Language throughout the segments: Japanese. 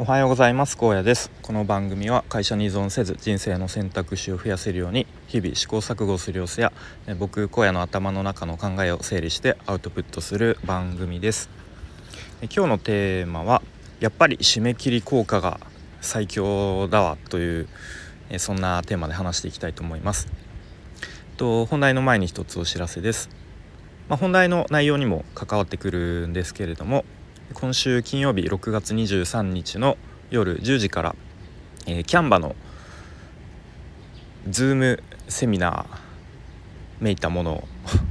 おはようございます。高野です。この番組は会社に依存せず人生の選択肢を増やせるように日々試行錯誤する様子や僕荒野の頭の中の考えを整理してアウトプットする番組です。今日のテーマはやっぱり締め切り効果が最強だわというそんなテーマで話していきたいと思います。と本題の前に一つお知らせです。まあ、本題の内容にも関わってくるんですけれども今週金曜日6月23日の夜10時から、えー、キャンバのズームセミナーめいたものを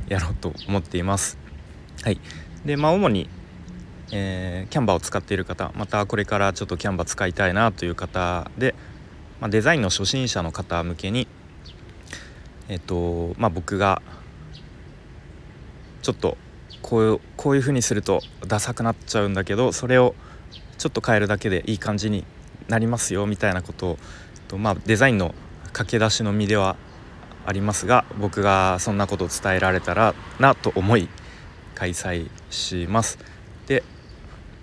やろうと思っています。はい、でまあ主に、えー、キャンバーを使っている方またこれからちょっとキャンバー使いたいなという方で、まあ、デザインの初心者の方向けにえっ、とまあ僕がちょっとこういうこういう風にするとダサくなっちゃうんだけどそれをちょっと変えるだけでいい感じになりますよみたいなことをとまあデザインの駆け出しの身ではありますが僕がそんなことを伝えられたらなと思い開催します。で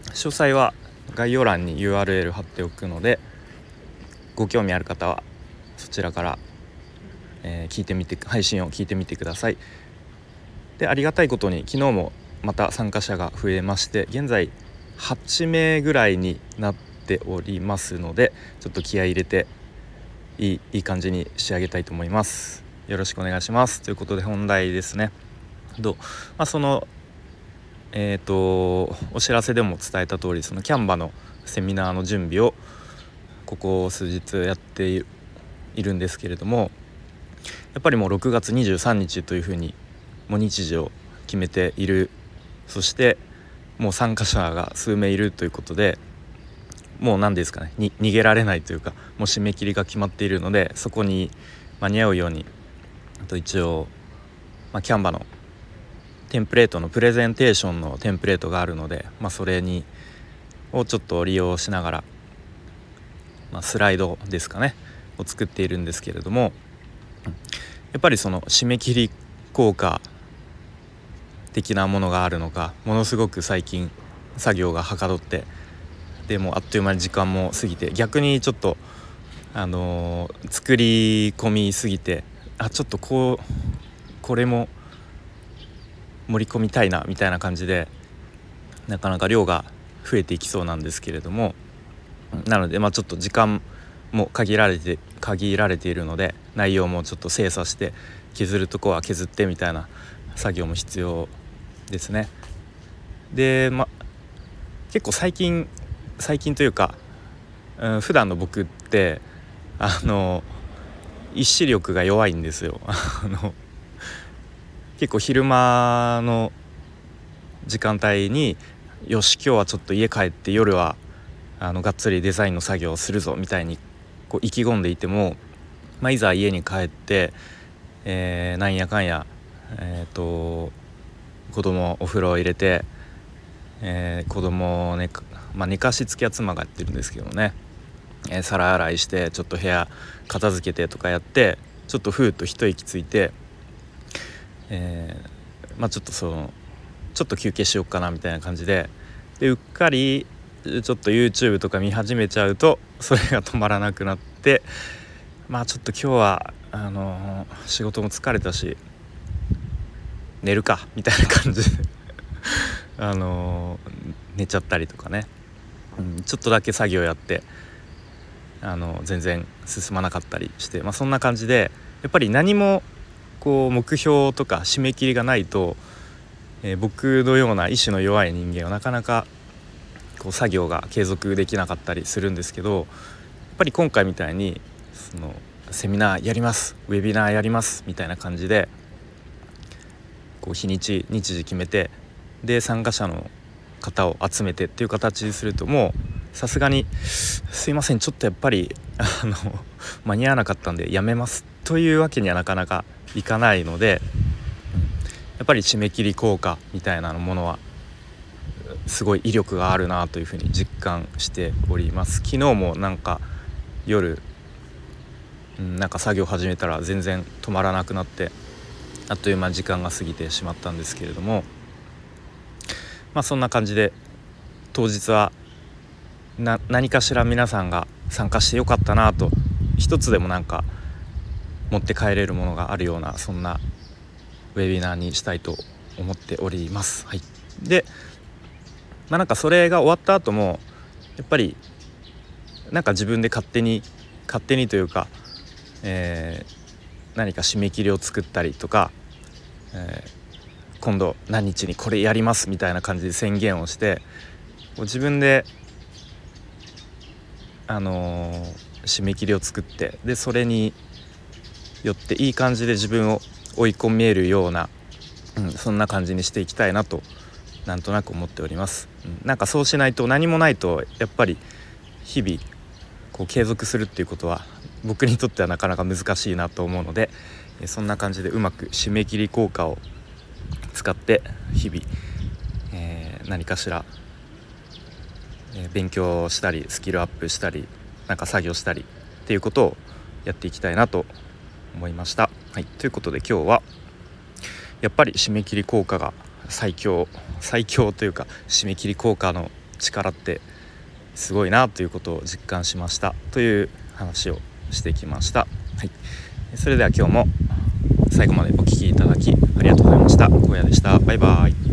詳細は概要欄に URL 貼っておくのでご興味ある方はそちらから、えー、聞いてみて配信を聞いてみてください。でありがたいことに昨日もまた参加者が増えまして現在8名ぐらいになっておりますのでちょっと気合い入れていいいい感じに仕上げたいと思います。よろしくお願いします。ということで本題ですね。どまあ、そのえっ、ー、とお知らせでも伝えた通りそのキャンバのセミナーの準備をここ数日やっているんですけれどもやっぱりもう6月23日というふうにもう日時を決めている。そしてもう参加者が数名いるということでもう何ですかねに逃げられないというかもう締め切りが決まっているのでそこに間に合うようにあと一応、まあ、キャンバのテンプレートのプレゼンテーションのテンプレートがあるので、まあ、それにをちょっと利用しながら、まあ、スライドですかねを作っているんですけれどもやっぱりその締め切り効果的なものがあるのかものすごく最近作業がはかどってでもあっという間に時間も過ぎて逆にちょっとあのー、作り込みすぎてあちょっとこうこれも盛り込みたいなみたいな感じでなかなか量が増えていきそうなんですけれどもなのでまあちょっと時間も限られて限られているので内容もちょっと精査して削るとこは削ってみたいな作業も必要ですね。でま結構最近最近というか、うん、普段の僕ってあの意志力が弱いんですよ。あの結構昼間の時間帯によし今日はちょっと家帰って夜はあのがっつりデザインの作業をするぞみたいにこう意気込んでいても、まあ、いざ家に帰って、えー、なんやかんや、えーと子供お風呂を入れて、えー、子供を寝,、まあ、寝かしつきは妻がやってるんですけどね、えー、皿洗いしてちょっと部屋片付けてとかやってちょっとふーっと一息ついて、えー、まあちょっとそのちょっと休憩しようかなみたいな感じででうっかりちょっと YouTube とか見始めちゃうとそれが止まらなくなってまあちょっと今日はあのー、仕事も疲れたし寝るかみたいな感じ。で あのー、寝ちゃったりとかね、うん、ちょっとだけ作業やってあの全然進まなかったりして、まあ、そんな感じでやっぱり何もこう目標とか締め切りがないと、えー、僕のような意志の弱い人間はなかなかこう作業が継続できなかったりするんですけどやっぱり今回みたいにそのセミナーやりますウェビナーやりますみたいな感じでこう日にち日時決めてで参加者の方を集めてっていう形にするともうさすがに「すいませんちょっとやっぱり あの間に合わなかったんでやめます」というわけにはなかなかいかないのでやっぱり締め切り効果みたいなものはすごい威力があるなというふうに実感しております。昨日もなんか夜、なんか作業始めたら全然止まらなくなってあっという間時間が過ぎてしまったんですけれどもまあそんな感じで当日は何かしら皆さんが参加してよかったなと一つでもなんか持って帰れるものがあるようなそんなウェビナーにしたいと思っております。はい、でまあなんかそれが終わった後もやっぱりなんか自分で勝手に勝手にというか、えー、何か締め切りを作ったりとか、えー、今度何日にこれやりますみたいな感じで宣言をして自分であのー、締め切りを作ってでそれによっていい感じで自分を追い込めるような、うん、そんな感じにしていきたいなとなんとなく思っております、うん、なんかそうしないと何もないとやっぱり日々こう継続するっていうことは僕にとってはなかなか難しいなと思うのでそんな感じでうまく締め切り効果を使って日々、えー、何かしら、え、勉強したりスキルアップしたりなんか作業したりっていうことをやっていきたいなと思いました。はい、ということで今日はやっぱり締め切り効果が最強最強というか締め切り効果の力ってすごいなということを実感しましたという話をしてきました。はい、それでは今日も最後までお聴きいただきありがとうございました。小屋でした。バイバイ。